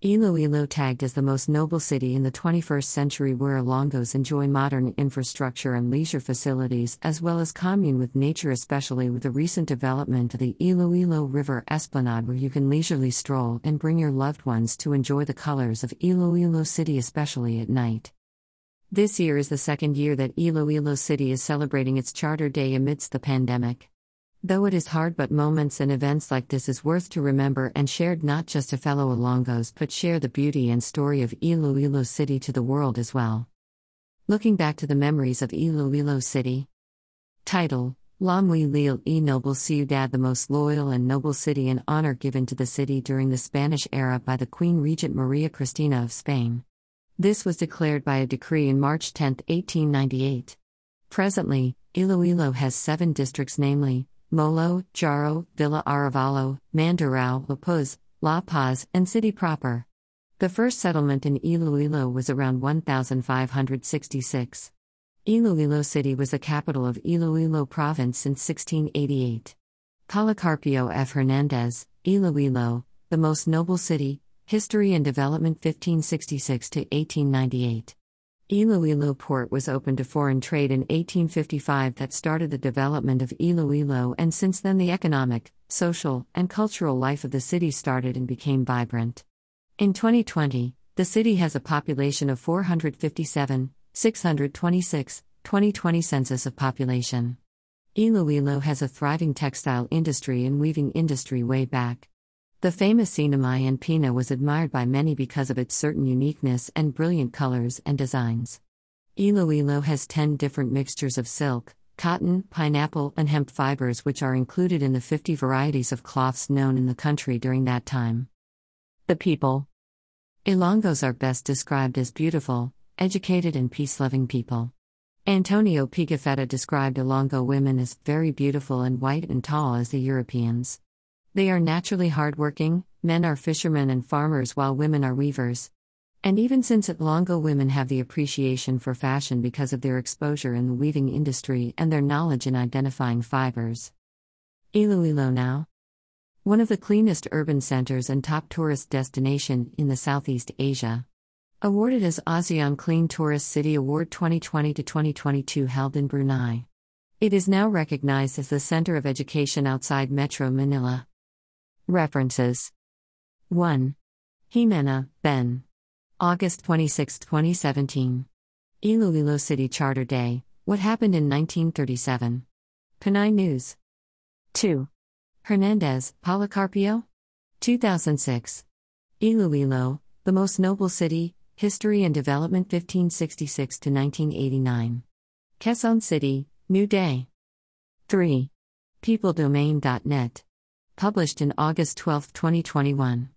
Iloilo tagged as the most noble city in the 21st century where Ilongos enjoy modern infrastructure and leisure facilities as well as commune with nature especially with the recent development of the Iloilo River Esplanade where you can leisurely stroll and bring your loved ones to enjoy the colors of Iloilo City especially at night. This year is the second year that Iloilo City is celebrating its Charter Day amidst the pandemic. Though it is hard, but moments and events like this is worth to remember and shared not just to fellow Ilongos but share the beauty and story of Iloilo City to the world as well. Looking back to the memories of Iloilo City. Title La Muy Leal y Noble Ciudad, the most loyal and noble city, an honor given to the city during the Spanish era by the Queen Regent Maria Cristina of Spain. This was declared by a decree in March 10, 1898. Presently, Iloilo has seven districts, namely, Molo, Jaro, Villa Arevalo, Mandurriao, La Puz, La Paz, and City proper. The first settlement in Iloilo was around 1566. Iloilo City was the capital of Iloilo Province since 1688. Policarpio F. Hernandez, Iloilo, the most noble city, History and Development 1566 to 1898. Iloilo port was opened to foreign trade in 1855 that started the development of Iloilo and since then the economic, social, and cultural life of the city started and became vibrant. In 2020, the city has a population of 457, 626, 2020 census of population. Iloilo has a thriving textile industry and weaving industry way back. The famous Sinamay and Pina was admired by many because of its certain uniqueness and brilliant colors and designs. Iloilo has 10 different mixtures of silk, cotton, pineapple, and hemp fibers, which are included in the 50 varieties of cloths known in the country during that time. The people Ilongos are best described as beautiful, educated, and peace loving people. Antonio Pigafetta described Ilongo women as very beautiful and white and tall as the Europeans. They are naturally hardworking, men are fishermen and farmers while women are weavers. And even since Ilongo women have the appreciation for fashion because of their exposure in the weaving industry and their knowledge in identifying fibers. Iloilo now. One of the cleanest urban centers and top tourist destination in the Southeast Asia. Awarded as ASEAN Clean Tourist City Award 2020 to 2022 held in Brunei. It is now recognized as the center of education outside Metro Manila. References 1. Jimena, Ben. August 26, 2017. Iloilo City Charter Day What Happened in 1937. Pinay News. 2. Hernandez, Policarpio? 2006. Iloilo, The Most Noble City, History and Development 1566 to 1989. Quezon City, New Day. 3. PeopleDomain.net. Published in August 12, 2021.